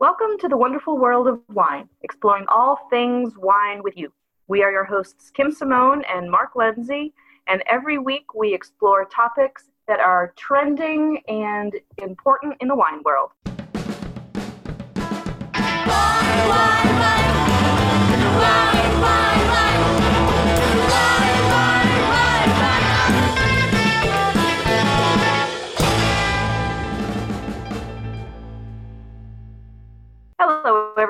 Welcome to the wonderful world of wine, exploring all things wine with you. We are your hosts, Kim Simone and Mark Lindsay, and every week we explore topics that are trending and important in the wine world. Wine, wine,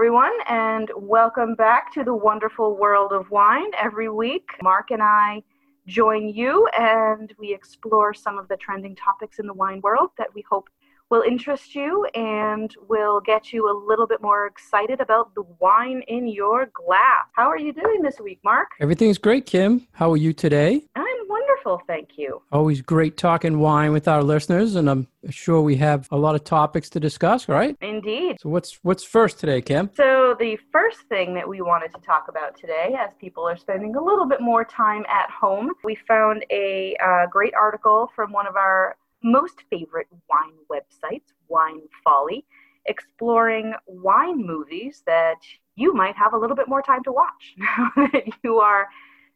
everyone, and welcome back to the wonderful world of wine. Every week, Mark and I join you and we explore some of the trending topics in the wine world that we hope will interest you and will get you a little bit more excited about the wine in your glass. How are you doing this week, Mark? Everything's great, Kim. How are you today? I'm wonderful, thank you. Always great talking wine with our listeners, and I'm sure we have a lot of topics to discuss, right? Indeed. So what's what's first today, Kim? So the first thing that we wanted to talk about today, as people are spending a little bit more time at home, we found a uh, great article from one of our most favorite wine websites, Wine Folly, exploring wine movies that you might have a little bit more time to watch now that you are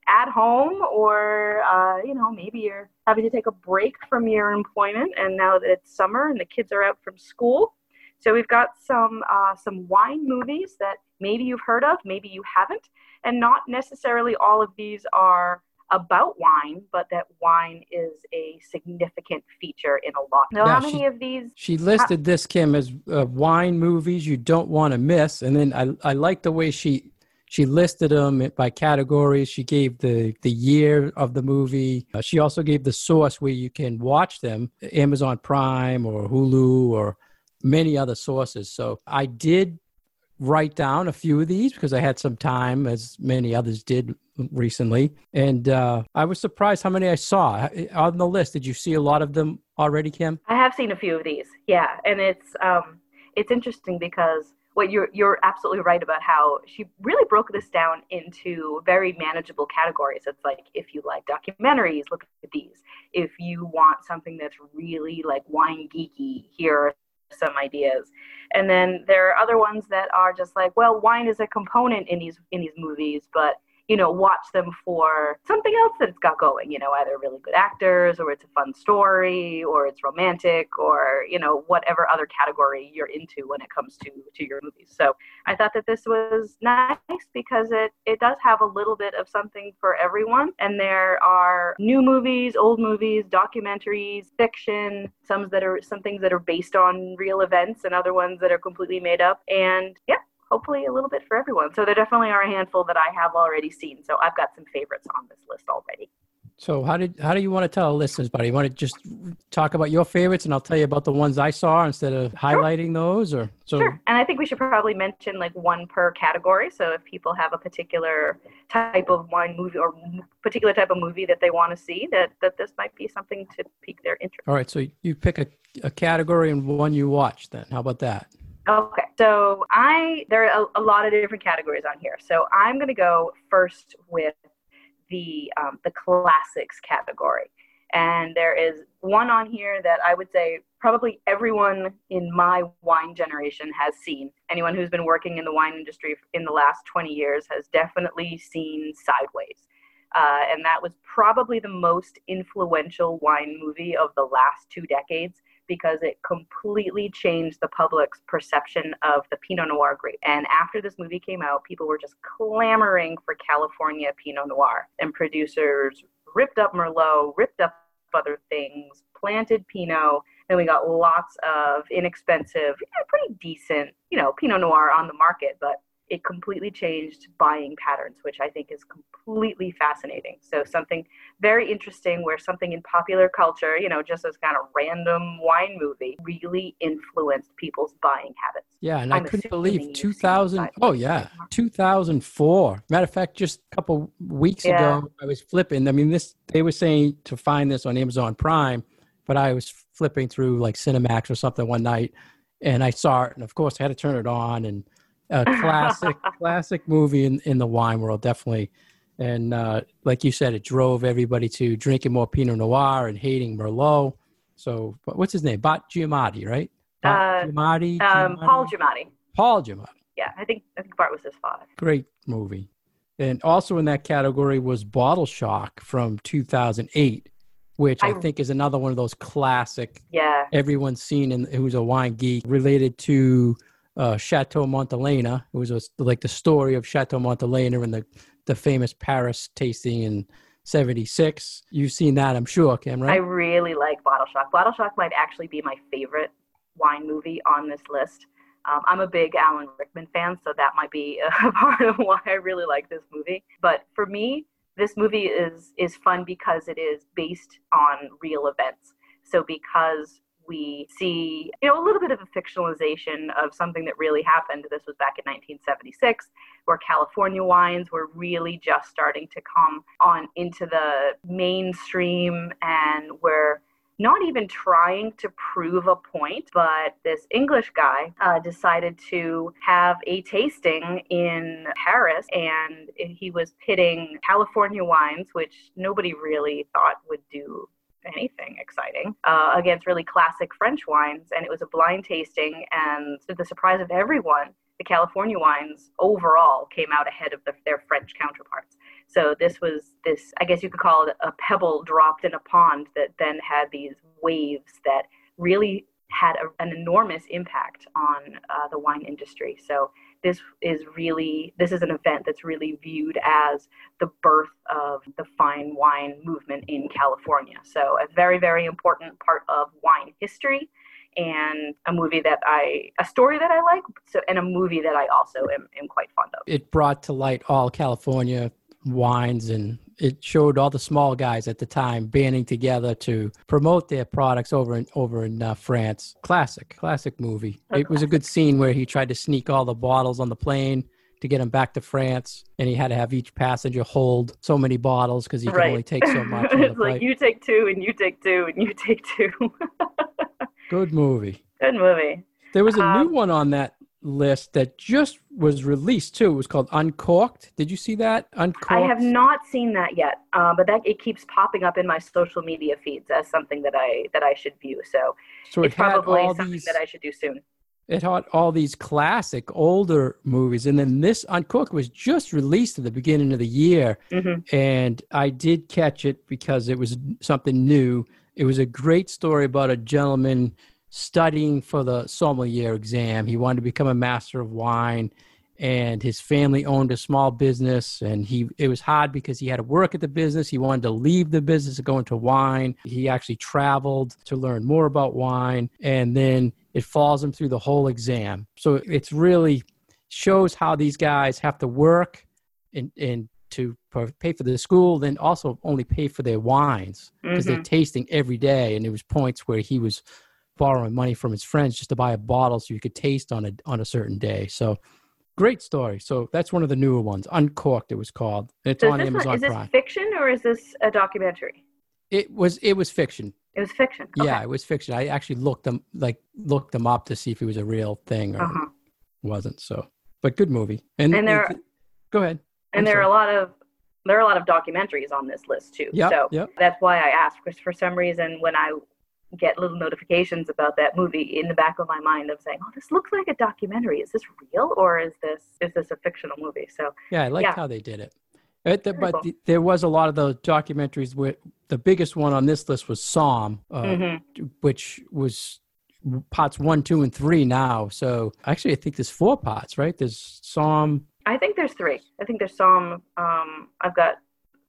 at home or uh, you know maybe you're having to take a break from your employment and now that it's summer and the kids are out from school so we've got some uh, some wine movies that maybe you've heard of maybe you haven't and not necessarily all of these are about wine, but that wine is a significant feature in a lot. Now, how many she, of these? She listed this, Kim, as uh, wine movies you don't want to miss. And then I, I like the way she she listed them by categories. She gave the the year of the movie. Uh, she also gave the source where you can watch them: Amazon Prime or Hulu or many other sources. So I did write down a few of these because I had some time, as many others did recently. And uh, I was surprised how many I saw on the list. Did you see a lot of them already, Kim? I have seen a few of these. Yeah, and it's um, it's interesting because what you're you're absolutely right about how she really broke this down into very manageable categories. It's like if you like documentaries, look at these. If you want something that's really like wine geeky, here are some ideas. And then there are other ones that are just like, well, wine is a component in these in these movies, but you know, watch them for something else that it's got going, you know, either really good actors or it's a fun story or it's romantic or, you know, whatever other category you're into when it comes to to your movies. So I thought that this was nice because it it does have a little bit of something for everyone. And there are new movies, old movies, documentaries, fiction, some that are some things that are based on real events and other ones that are completely made up. And yeah, hopefully a little bit for everyone. So there definitely are a handful that I have already seen. So I've got some favorites on this list already. So how did how do you want to tell listeners, buddy? You want to just talk about your favorites, and I'll tell you about the ones I saw instead of highlighting those, or so. Sure. And I think we should probably mention like one per category. So if people have a particular type of wine movie or particular type of movie that they want to see, that that this might be something to pique their interest. All right. So you pick a, a category and one you watch. Then how about that? Okay, so I there are a, a, lot of different categories on here. So I'm going to go first with the um, the classics category, and there is one on here that I would say probably everyone in my wine generation has seen. Anyone who's been working in the wine industry in the last 20 years has definitely seen Sideways. Uh, and that was probably the most influential wine movie of the last two decades because it completely changed the public's perception of the Pinot Noir grape. And after this movie came out, people were just clamoring for California Pinot Noir. And producers ripped up Merlot, ripped up other things, planted Pinot. and we got lots of inexpensive, yeah, pretty decent, you know, Pinot Noir on the market, but it completely changed buying patterns, which I think is completely fascinating. So something very interesting where something in popular culture, you know, just as kind of random wine movie, really influenced people's buying habits. Yeah, and I'm I could not believe 2000. Oh yeah, 2004. Matter of fact, just a couple weeks yeah. ago, I was flipping. I mean, this they were saying to find this on Amazon Prime, but I was flipping through like Cinemax or something one night, and I saw it, and of course I had to turn it on and a classic classic movie in, in the wine world definitely and uh, like you said it drove everybody to drinking more pinot noir and hating merlot so what's his name bart giamatti right Bart uh, giamatti, um, paul giamatti Paul Giamatti. Yeah, I think I think Bart was his father. Great movie. And also in that category was Bottle Shock from 2008, which I, I think is another one of those classic. Yeah. Everyone's seen and who's a wine geek related to uh, Chateau Montelena. It was a, like the story of Chateau Montelena and the the famous Paris tasting in 76. You've seen that, I'm sure, Kim, right? I really like Bottle Shock. Bottle Shock might actually be my favorite wine movie on this list. Um, I'm a big Alan Rickman fan, so that might be a part of why I really like this movie. But for me, this movie is is fun because it is based on real events. So because we see you know a little bit of a fictionalization of something that really happened. This was back in 1976 where california wines were really just starting to come on into the mainstream and where not even trying to prove a point, but this English guy uh, decided to have a tasting in Paris and he was pitting California wines, which nobody really thought would do anything exciting uh, against really classic French wines. And it was a blind tasting, and to the surprise of everyone, the California wines overall came out ahead of the, their French counterparts. So this was this, I guess you could call it a pebble dropped in a pond that then had these waves that really had a, an enormous impact on uh, the wine industry. So this is really this is an event that's really viewed as the birth of the fine wine movement in California. So a very very important part of wine history and a movie that I, a story that I like, so and a movie that I also am, am quite fond of. It brought to light all California wines and it showed all the small guys at the time banding together to promote their products over in over in uh, France. Classic, classic movie. It was a good scene where he tried to sneak all the bottles on the plane to get them back to France, and he had to have each passenger hold so many bottles because he could only take so much. it's like you take two, and you take two, and you take two. good movie. Good movie. There was a um, new one on that list that just was released too. It was called Uncorked. Did you see that? Uncorked. I have not seen that yet, uh, but that it keeps popping up in my social media feeds as something that I that I should view. So, so it it's probably something these, that I should do soon. It had all these classic older movies, and then this Uncorked was just released at the beginning of the year, mm-hmm. and I did catch it because it was something new. It was a great story about a gentleman studying for the sommelier exam. He wanted to become a master of wine and his family owned a small business and he it was hard because he had to work at the business he wanted to leave the business and go into wine he actually traveled to learn more about wine and then it follows him through the whole exam so it's really shows how these guys have to work and and to pay for the school then also only pay for their wines because mm-hmm. they're tasting every day and there was points where he was borrowing money from his friends just to buy a bottle so you could taste on a on a certain day. So great story. So that's one of the newer ones. Uncorked it was called. It's so on Amazon one, is Prime. this fiction or is this a documentary? It was it was fiction. It was fiction. Okay. Yeah, it was fiction. I actually looked them like looked them up to see if it was a real thing or uh-huh. wasn't. So, but good movie. And, and there, go ahead. And I'm there sorry. are a lot of there are a lot of documentaries on this list too. Yep, so yep. that's why I asked because for some reason when I get little notifications about that movie in the back of my mind of saying, "Oh, this looks like a documentary. Is this real or is this is this a fictional movie?" So yeah, I like yeah. how they did it. it the, but the, there was a lot of those documentaries. Where the biggest one on this list was Somm, uh, mm-hmm. which was parts one, two, and three now. So actually, I think there's four parts, right? There's Somm. I think there's three. I think there's Somm. Um, I've got.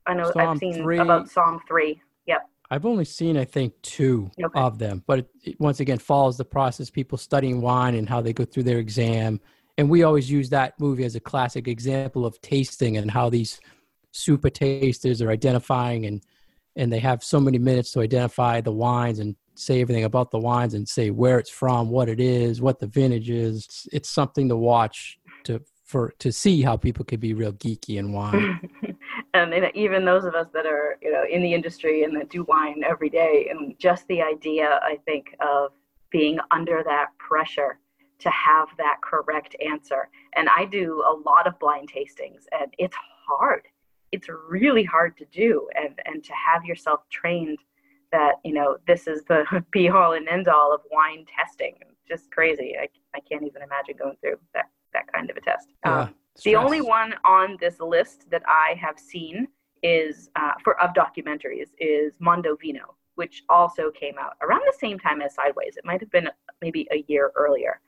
I know Somm I've seen three. about Somm three. Yep. I've only seen, I think, two okay. of them, but it, it, once again follows the process. People studying wine and how they go through their exam, and we always use that movie as a classic example of tasting and how these super tasters are identifying and and they have so many minutes to identify the wines and say everything about the wines and say where it's from, what it is, what the vintage is. It's, it's something to watch to for to see how people could be real geeky in wine. and even those of us that are you know in the industry and that do wine every day, and just the idea, I think, of being under that pressure to have that correct answer. And I do a lot of blind tastings, and it's hard. It's really hard to do, and and to have yourself trained that you know this is the be all and end all of wine testing just crazy. I, I can't even imagine going through that that kind of a test. Yeah, Um, the only one on this list that I have seen is uh, for of documentaries is Mondovino, which also came out around the same time as Sideways. It might have been maybe a year earlier.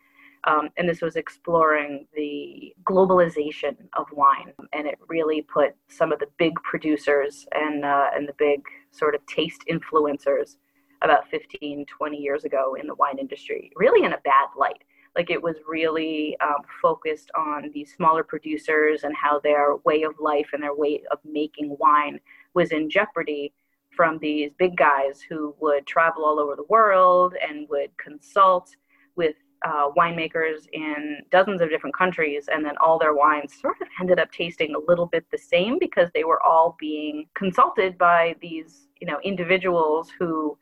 Um, and this was exploring the globalization of wine, and it really put some of the big producers and uh, and the big sort of taste influencers about 15, 20 years ago in the wine industry really in a bad light like it was really um, focused on these smaller producers and how their way of life and their way of making wine was in jeopardy from these big guys who would travel all over the world and would consult with uh, winemakers in dozens of different countries, and then all their wines sort of ended up tasting a little bit the same because they were all being consulted by these, you know, individuals who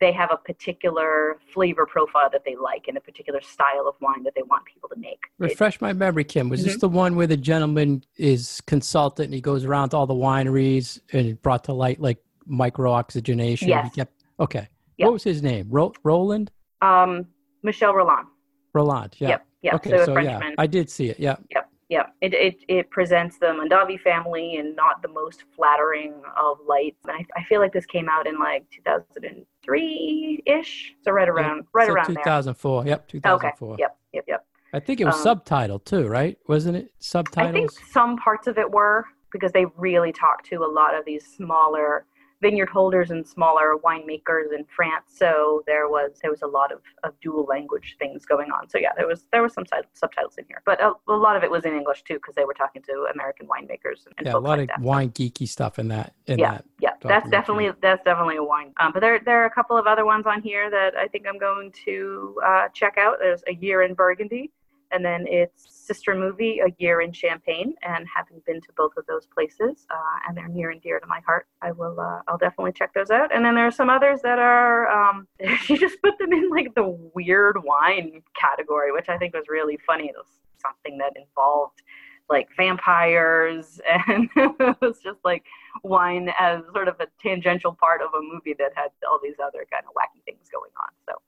they have a particular flavor profile that they like and a particular style of wine that they want people to make. It- Refresh my memory, Kim. Was this Mhm. the one where the gentleman is consultant and he goes around to all the wineries and it brought to light like micro oxygenation? Yes. Kept, okay. Yep. What was his name? Ro- Rolland? um, Michel Rolland. Rolland. Yeah. Yep. Yep. Okay. so a So, yeah, I did see it. Yeah. Yep, yep. It, it, it presents the Mondavi family in not the most flattering of lights. And I, I feel like this came out in like 2003 ish. So right around, right so around there. 2004. Yep. Okay. 2004. Yep, yep, yep. I think it was Um, subtitled too, right? Wasn't it subtitles? I think some parts of it were because they really talked to a lot of these smaller vineyard holders and smaller winemakers in France. So there was there was a lot of, of dual language things going on. So yeah, there was there was some sub- subtitles in here, but a, a lot of it was in English too because they were talking to American winemakers and, and yeah, a lot like of that. wine geeky stuff in that. In Yeah. that. Yeah, that's definitely that's definitely a wine. Um, but there there are a couple of other ones on here that I think I'm going to uh, check out. There's a year in Burgundy, and then it's sister movie, a year in Champagne. And having been to both of those places, uh, and they're near and dear to my heart, I will uh, I'll definitely check those out. And then there are some others that are um, you just put them in like the weird wine category, which I think was really funny. It was something that involved like vampires and it was just like wine as sort of a tangential part of a movie that had all these other kind of wacky things going on. So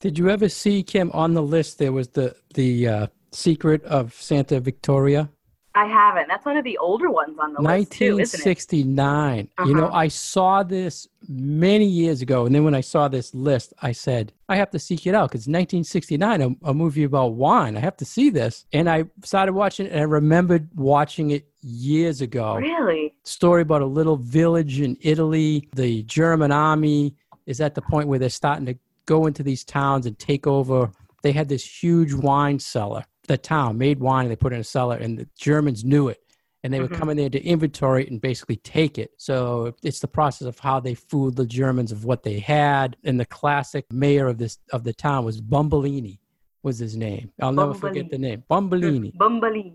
Did you ever see Kim on the list? There was the the uh, secret of Santa Vittoria, I haven't. That's one of the older ones on the list too? 1969. You know, Uh-huh. I saw this many years ago, and then when I saw this list, I said I have to seek it out because 1969, a, a movie about wine. I have to see this, and I started watching it, and I remembered watching it years ago. Really? story about a little village in Italy. The German army is at the point where they're starting to go into these towns and take over. They had this huge wine cellar. The town made wine and they put it in a cellar, and the Germans knew it. And they would Mhm. come in there to inventory it and basically take it. So it's the process of how they fooled the Germans of what they had. And the classic mayor of this of the town was Bombolini, was his name. I'll never forget the name. Bombolini Bombolini.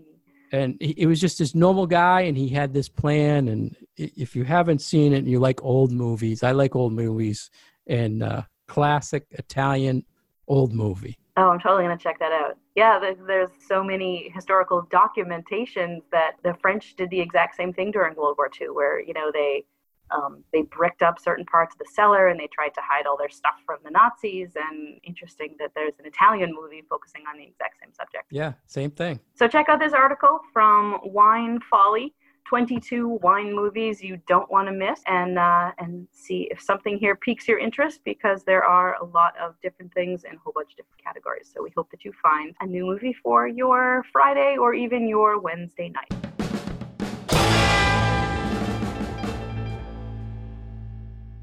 and it was just this normal guy and he had this plan and if you haven't seen it and you like old movies i like old movies and uh, classic italian old movie Oh, I'm totally gonna check that out. Yeah, there's, there's so many historical documentations that the French did the exact same thing during World War II, where you know they um, they bricked up certain parts of the cellar and they tried to hide all their stuff from the Nazis. And interesting that there's an Italian movie focusing on the exact same subject. yeah same thing So check out this article from Wine Folly. 22 wine movies you don't want to miss and uh, and see if something here piques your interest because there are a lot of different things in a whole bunch of different categories. So we hope that you find a new movie for your friday or even your wednesday night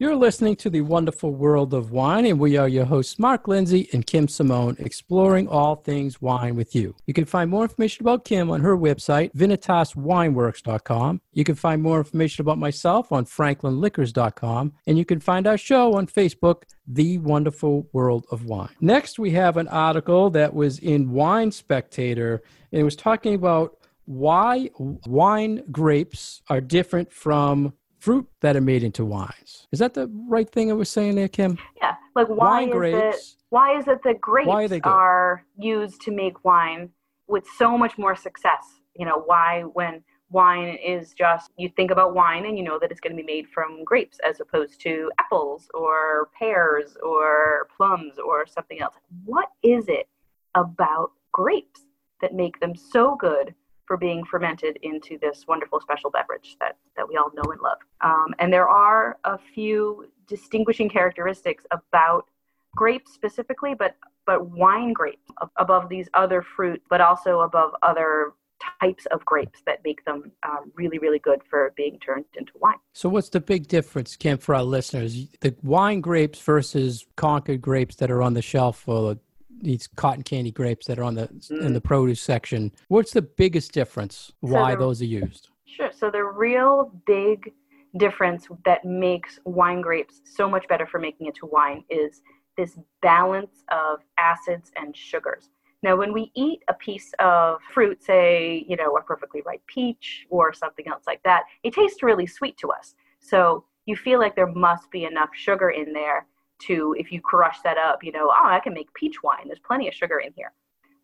You're listening to the wonderful world of wine, and we are your hosts, Mark Lindsay and Kim Simone, exploring all things wine with you. You can find more information about Kim on her website, vinitaswineworks.com. You can find more information about myself on franklinliquors.com, and you can find our show on Facebook, The Wonderful World of Wine. Next, we have an article that was in Wine Spectator, and it was talking about why wine grapes are different from fruit that are made into wines. Is that the right thing I was saying there, Kim? yeah like why wine is it grapes. why is it that grapes Why are they are used to make wine with so much more success you know why when wine is just you think about wine and you know that it's going to be made from grapes as opposed to apples or pears or plums or something else what is it about grapes that make them so good for being fermented into this wonderful special beverage that, that we all know and love. Um, and there are a few distinguishing characteristics about grapes specifically, but but wine grapes above these other fruit, but also above other types of grapes that make them um, really, really good for being turned into wine. So, what's the big difference, Kim, for our listeners? The wine grapes versus Concord grapes that are on the shelf, or these cotton candy grapes that are on the mm. in the produce section. What's the biggest difference? Why so the, those are used? Sure. So the real big difference that makes wine grapes so much better for making it to wine is this balance of acids and sugars. Now, when we eat a piece of fruit, say, you know, a perfectly ripe peach or something else like that, it tastes really sweet to us. So you feel like there must be enough sugar in there to if you crush that up, you know, oh, I can make peach wine. There's plenty of sugar in here.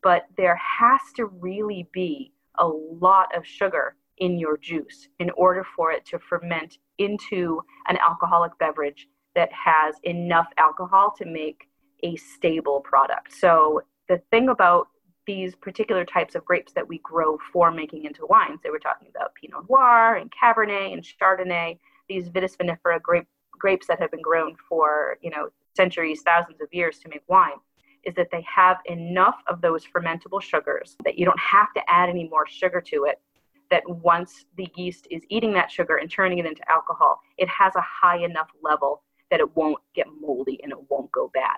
But there has to really be a lot of sugar in your juice in order for it to ferment into an alcoholic beverage that has enough alcohol to make a stable product. So the thing about these particular types of grapes that we grow for making into wines, they were talking about Pinot Noir and Cabernet and Chardonnay, these vitis vinifera grape grapes that have been grown for you know centuries, thousands of years to make wine, is that they have enough of those fermentable sugars that you don't have to add any more sugar to it. That once the yeast is eating that sugar and turning it into alcohol, it has a high enough level that it won't get moldy and it won't go bad.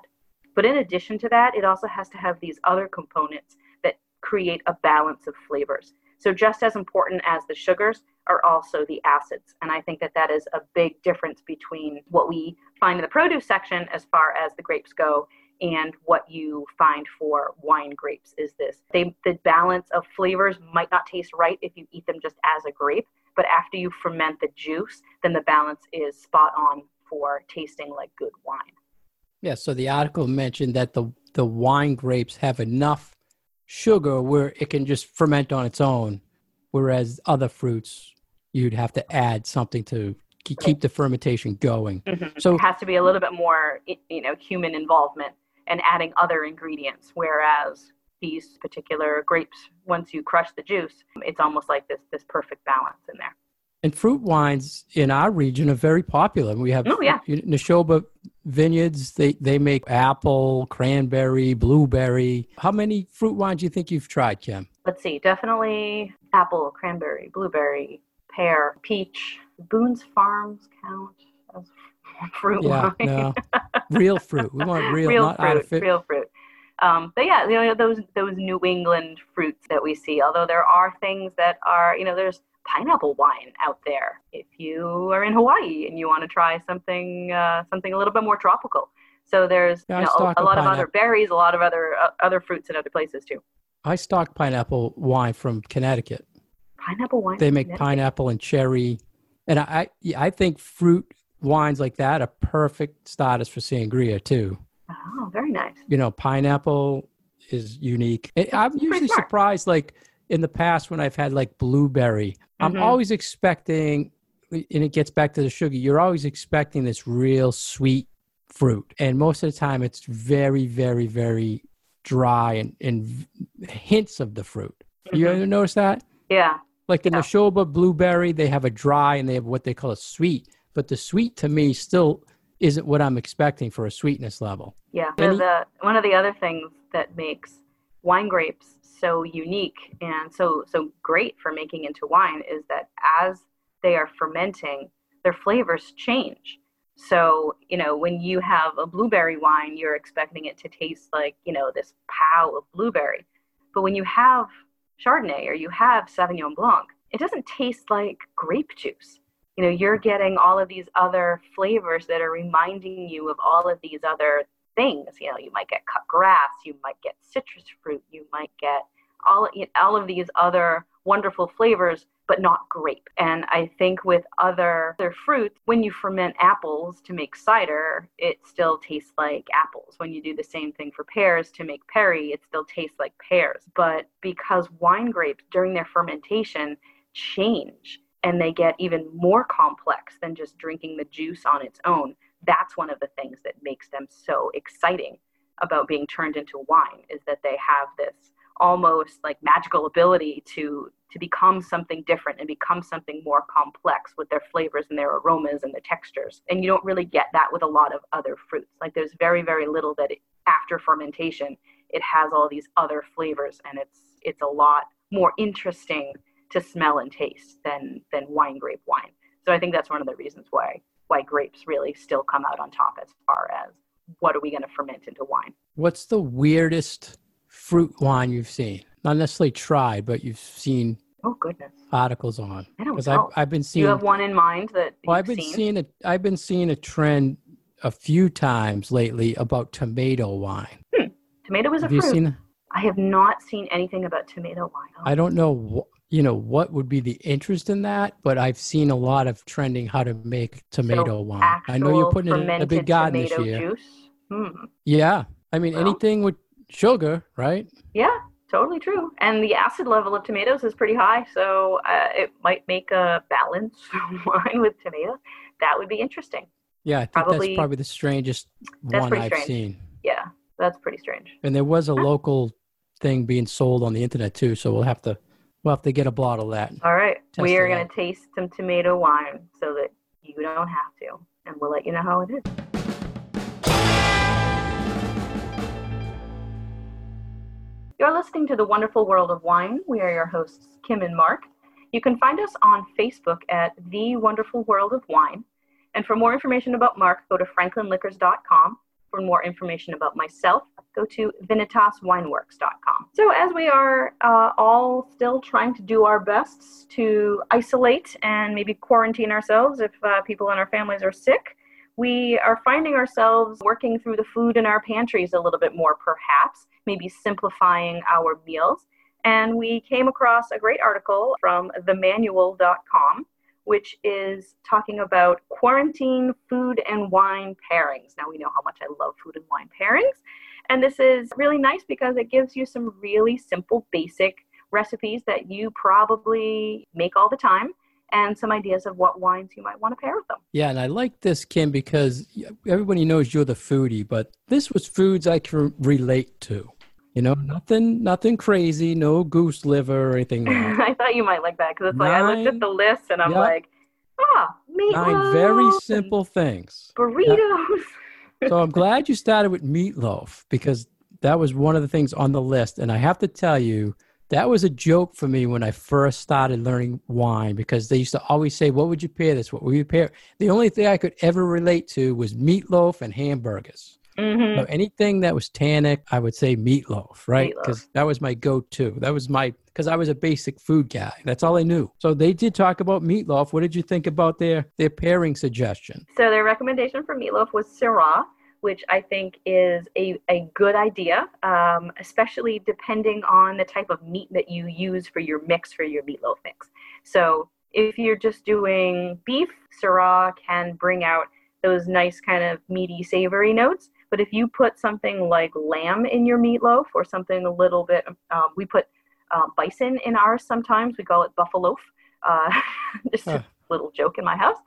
But in addition to that, it also has to have these other components that create a balance of flavors. So, just as important as the sugars are also the acids. And I think that that is a big difference between what we find in the produce section as far as the grapes go and what you find for wine grapes is this they, the balance of flavors might not taste right if you eat them just as a grape but after you ferment the juice then the balance is spot on for tasting like good wine yeah so the article mentioned that the the wine grapes have enough sugar where it can just ferment on its own whereas other fruits you'd have to add something to keep the fermentation going. Mm-hmm. So it has to be a little bit more, you know, human involvement and adding other ingredients. Whereas these particular grapes, once you crush the juice, it's almost like this this perfect balance in there. And fruit wines in our region are very popular. We have oh, yeah. Nashoba vineyards. They they make apple, cranberry, blueberry. How many fruit wines do you think you've tried, Kim? Let's see. Definitely apple, cranberry, blueberry, pear, peach. Boone's Farms count as fruit yeah, wine. no. real fruit. We want real, real fruit. Artificial. Real fruit. Um, but yeah, you know, those those New England fruits that we see. Although there are things that are, you know, there's pineapple wine out there. If you are in Hawaii and you want to try something uh, something a little bit more tropical, so there's yeah, you know, a, a, lot of other berries, a lot of other uh, other fruits in other places too. I stock pineapple wine from Connecticut. Pineapple wine. They make pineapple and cherry, and I I think fruit wines like that are perfect status for sangria too. Oh, very nice. You know, pineapple is unique. I'm usually surprised, like in the past when I've had like blueberry, mm-hmm. I'm always expecting, and it gets back to the sugar. You're always expecting this real sweet fruit, and most of the time it's very, very, very dry and, and hints of the fruit. Mm-hmm. You ever notice that? Yeah. Like the yeah. Nashoba blueberry, they have a dry and they have what they call a sweet, but the sweet to me still isn't what I'm expecting for a sweetness level. Yeah. Any- the, one of the other things that makes wine grapes so unique and so so great for making into wine is that as they are fermenting, their flavors change. So, you know, when you have a blueberry wine, you're expecting it to taste like, you know, this pow of blueberry. But when you have Chardonnay or you have Sauvignon Blanc, it doesn't taste like grape juice. You know, you're getting all of these other flavors that are reminding you of all of these other things. You know, you might get cut grass, you might get citrus fruit, you might get all all of these other wonderful flavors but not grape. And I think with other other fruits, when you ferment apples to make cider, it still tastes like apples. When you do the same thing for pears to make perry, it still tastes like pears. But because wine grapes during their fermentation change and they get even more complex than just drinking the juice on its own, that's one of the things that makes them so exciting about being turned into wine is that they have this almost like magical ability to to become something different and become something more complex with their flavors and their aromas and the textures. And you don't really get that with a lot of other fruits. Like there's very very little that it, after fermentation it has all these other flavors and it's it's a lot more interesting to smell and taste than than wine grape wine. So I think that's one of the reasons why why grapes really still come out on top as far as what are we going to ferment into wine. What's the weirdest fruit wine you've seen? Not necessarily tried, but you've seen Oh goodness. articles on. I don't know. I've, I've been seeing. you have one in mind that well, I've been seen? seeing it. I've been seeing a trend a few times lately about tomato wine. Tomato is a Have you fruit. seen? I have not seen anything about tomato wine. Oh, I don't know. Wh- you know what would be the interest in that, but I've seen a lot of trending how to make tomato wine. I know you're putting it in a big garden this tomato year. Juice. Hmm. Yeah, I mean Well. anything with sugar, right? Yeah, totally true. And the acid level of tomatoes is pretty high, so uh, it might make a balanced wine with tomatoes. That would be interesting. Yeah, I think Probably- that's probably the strangest one I've strange. seen. Yeah, that's pretty strange. And there was a local thing being sold on the internet too, so we'll have to we'll have to get a bottle of that. All right, we are going to taste some tomato wine so that you don't have to, and we'll let you know how it is. You're listening to The Wonderful World of Wine. We are your hosts, Kim and Mark. You can find us on Facebook at The Wonderful World of Wine. And for more information about Mark, go to franklinliquors.com. For more information about myself, go to vinitaswineworks.com. So, as we are uh, all still trying to do our best to isolate and maybe quarantine ourselves if uh, people in our families are sick, we are finding ourselves working through the food in our pantries a little bit more, perhaps, maybe simplifying our meals. And we came across a great article from themanual.com, which is talking about quarantine food and wine pairings. Now, we know how much I love food and wine pairings. And this is really nice because it gives you some really simple, basic recipes that you probably make all the time and some ideas of what wines you might want to pair with them. Yeah, and I like this, Kim, because everybody knows you're the foodie, but this was foods I can relate to. You know, nothing, nothing crazy, no goose liver or anything like that. I thought you might like that because it's like I looked at the list and I'm Yep. like, ah, meatloaf, Nine very simple things. burritos. So I'm glad you started with meatloaf because that was one of the things on the list. And I have to tell you, that was a joke for me when I first started learning wine because they used to always say, What would you pair this? What would you pair? The only thing I could ever relate to was meatloaf and hamburgers. hmm So anything that was tannic, I would say meatloaf, right? Because that was my go-to. That was my because I was a basic food guy. That's all I knew. So they did talk about meatloaf. What did you think about their their pairing suggestion? So their recommendation for meatloaf was Syrah, which I think is a, a good idea, um, especially depending on the type of meat that you use for your mix for your meatloaf mix. So if you're just doing beef, Syrah can bring out those nice kind of meaty, savory notes. But if you put something like lamb in your meatloaf or something a little bit, um, we put uh, bison in ours sometimes. We call it buffalo. Uh, just Huh. a little joke in my house.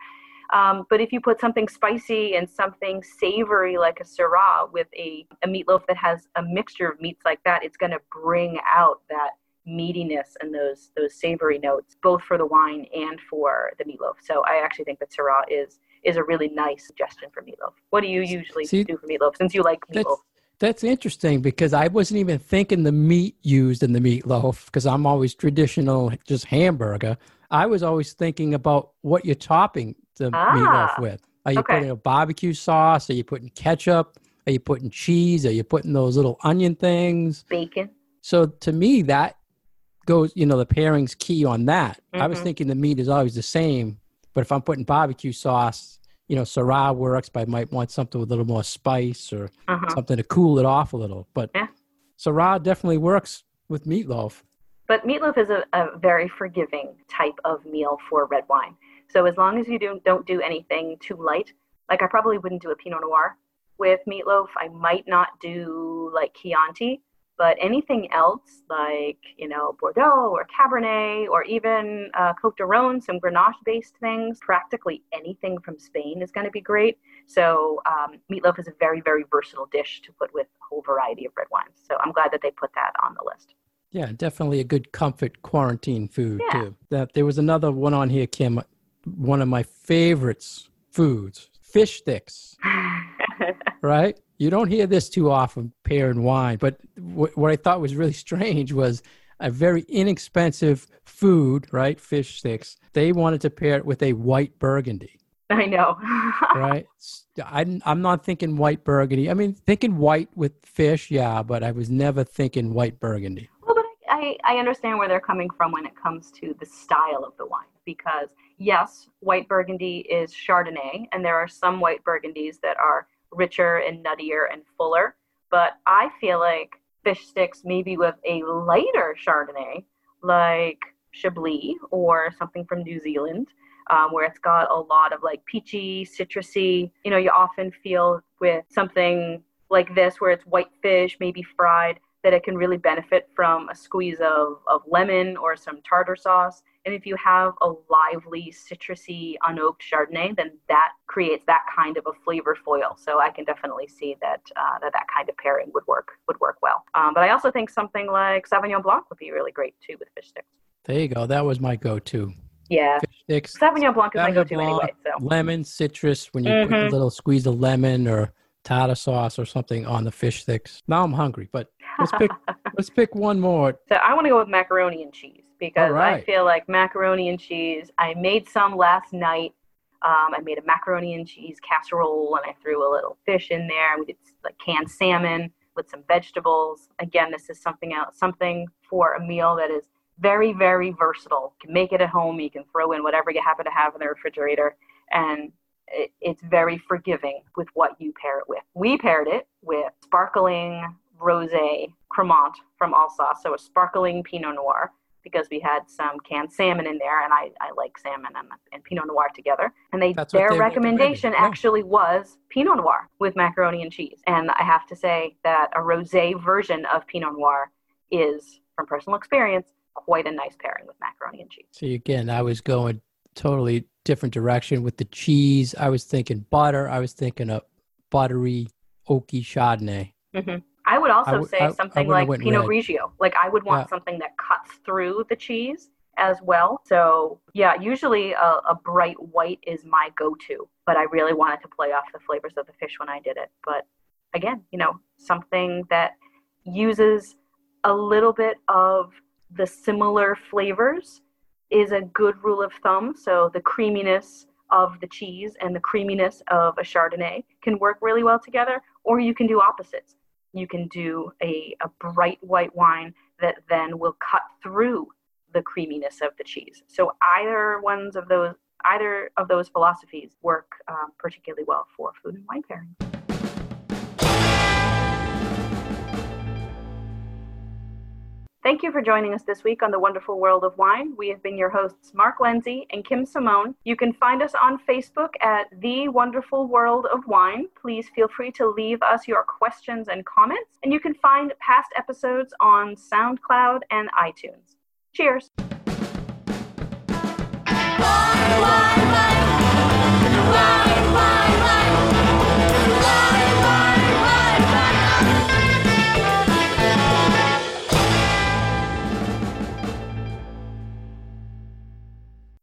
Um, but if you put something spicy and something savory like a Syrah with a, a meatloaf that has a mixture of meats like that, it's going to bring out that meatiness and those those savory notes, both for the wine and for the meatloaf. So I actually think that Syrah is is a really nice suggestion for meatloaf. What do you usually See, do for meatloaf since you like That's meatloaf? that's interesting because I wasn't even thinking the meat used in the meatloaf because I'm always traditional, just hamburger. I was always thinking about what you're topping the Ah, meatloaf with. Are you okay. putting a barbecue sauce? Are you putting ketchup? Are you putting cheese? Are you putting those little onion things? Bacon. So to me, that goes, you know, the pairing's key on that. I was Mhm. thinking the meat is always the same, but if I'm putting barbecue sauce, you know, Syrah works, but I might want something with a little more spice or Uh-huh. something to cool it off a little. But Yeah. Syrah definitely works with meatloaf. But meatloaf is a, a very forgiving type of meal for red wine. So as long as you do, don't do anything too light, like I probably wouldn't do a Pinot Noir with meatloaf. I might not do like Chianti But anything else, like you know Bordeaux or Cabernet or even uh, Cote de Rhone, some Grenache-based things, practically anything from Spain is going to be great. So um, meatloaf is a very, very versatile dish to put with a whole variety of red wines. So I'm glad that they put that on the list. Yeah, definitely a good comfort quarantine food yeah. too. That there was another one on here, Kim. One of my favorites foods, fish sticks. right? You don't hear this too often, pear and wine. But w- what I thought was really strange was a very inexpensive food, right? Fish sticks. They wanted to pair it with a white burgundy. I know. right? I, I'm not thinking white burgundy. I mean, thinking white with fish, yeah, but I was never thinking white burgundy. I, I understand where they're coming from when it comes to the style of the wine. Because, yes, white burgundy is Chardonnay, and there are some white burgundies that are richer and nuttier and fuller. But I feel like fish sticks, maybe with a lighter Chardonnay, like Chablis or something from New Zealand, um, where it's got a lot of like peachy, citrusy. You know, you often feel with something like this where it's white fish, maybe fried, that it can really benefit from a squeeze of, of lemon or some tartar sauce. And if you have a lively, citrusy, unoaked Chardonnay, then that creates that kind of a flavor foil. So I can definitely see that uh, that, that kind of pairing would work would work well. Um, but I also think something like Sauvignon Blanc would be really great too with fish sticks. There you go. That was my go-to. Yeah. Fish sticks. Sauvignon Blanc is Sauvignon my go-to Blanc, anyway. So. Lemon, citrus. When you mm-hmm. put a little squeeze of lemon or tartar sauce or something on the fish sticks. Now I'm hungry, but let's pick let's pick one more. So I want to go with macaroni and cheese because right. I feel like macaroni and cheese. I made some last night. Um, I made a macaroni and cheese casserole and I threw a little fish in there. We did like canned salmon with some vegetables. Again, this is something else, something for a meal that is very, very versatile. You can make it at home. You can throw in whatever you happen to have in the refrigerator, and it, it's very forgiving with what you pair it with. We paired it with sparkling rosé Cremant from Alsace, so a sparkling Pinot Noir because we had some canned salmon in there, and I, I like salmon and, and Pinot Noir together. And they That's their recommendation yeah. actually was Pinot Noir with macaroni and cheese. And I have to say that a rosé version of Pinot Noir is, from personal experience, quite a nice pairing with macaroni and cheese. See, again, I was going totally different direction with the cheese. I was thinking butter. I was thinking a buttery, oaky Chardonnay. Mm-hmm. I would also I, say I, something I like Pinot red. Grigio. Like I would want yeah. something that cuts through the cheese as well. So yeah, usually a, a, bright white is my go-to, but I really wanted to play off the flavors of the fish when I did it. But again, you know, something that uses a little bit of the similar flavors is a good rule of thumb. So the creaminess of the cheese and the creaminess of a Chardonnay can work really well together, or you can do opposites. You can do a, a bright white wine that then will cut through the creaminess of the cheese. So either ones of those either of those philosophies work um, particularly well for food and wine pairing. Thank you for joining us this week on The Wonderful World of Wine. We have been your hosts, Mark Lindsay and Kim Simone. You can find us on Facebook at The Wonderful World of Wine. Please feel free to leave us your questions and comments, and you can find past episodes on SoundCloud and iTunes. Cheers. Wine, wine, wine.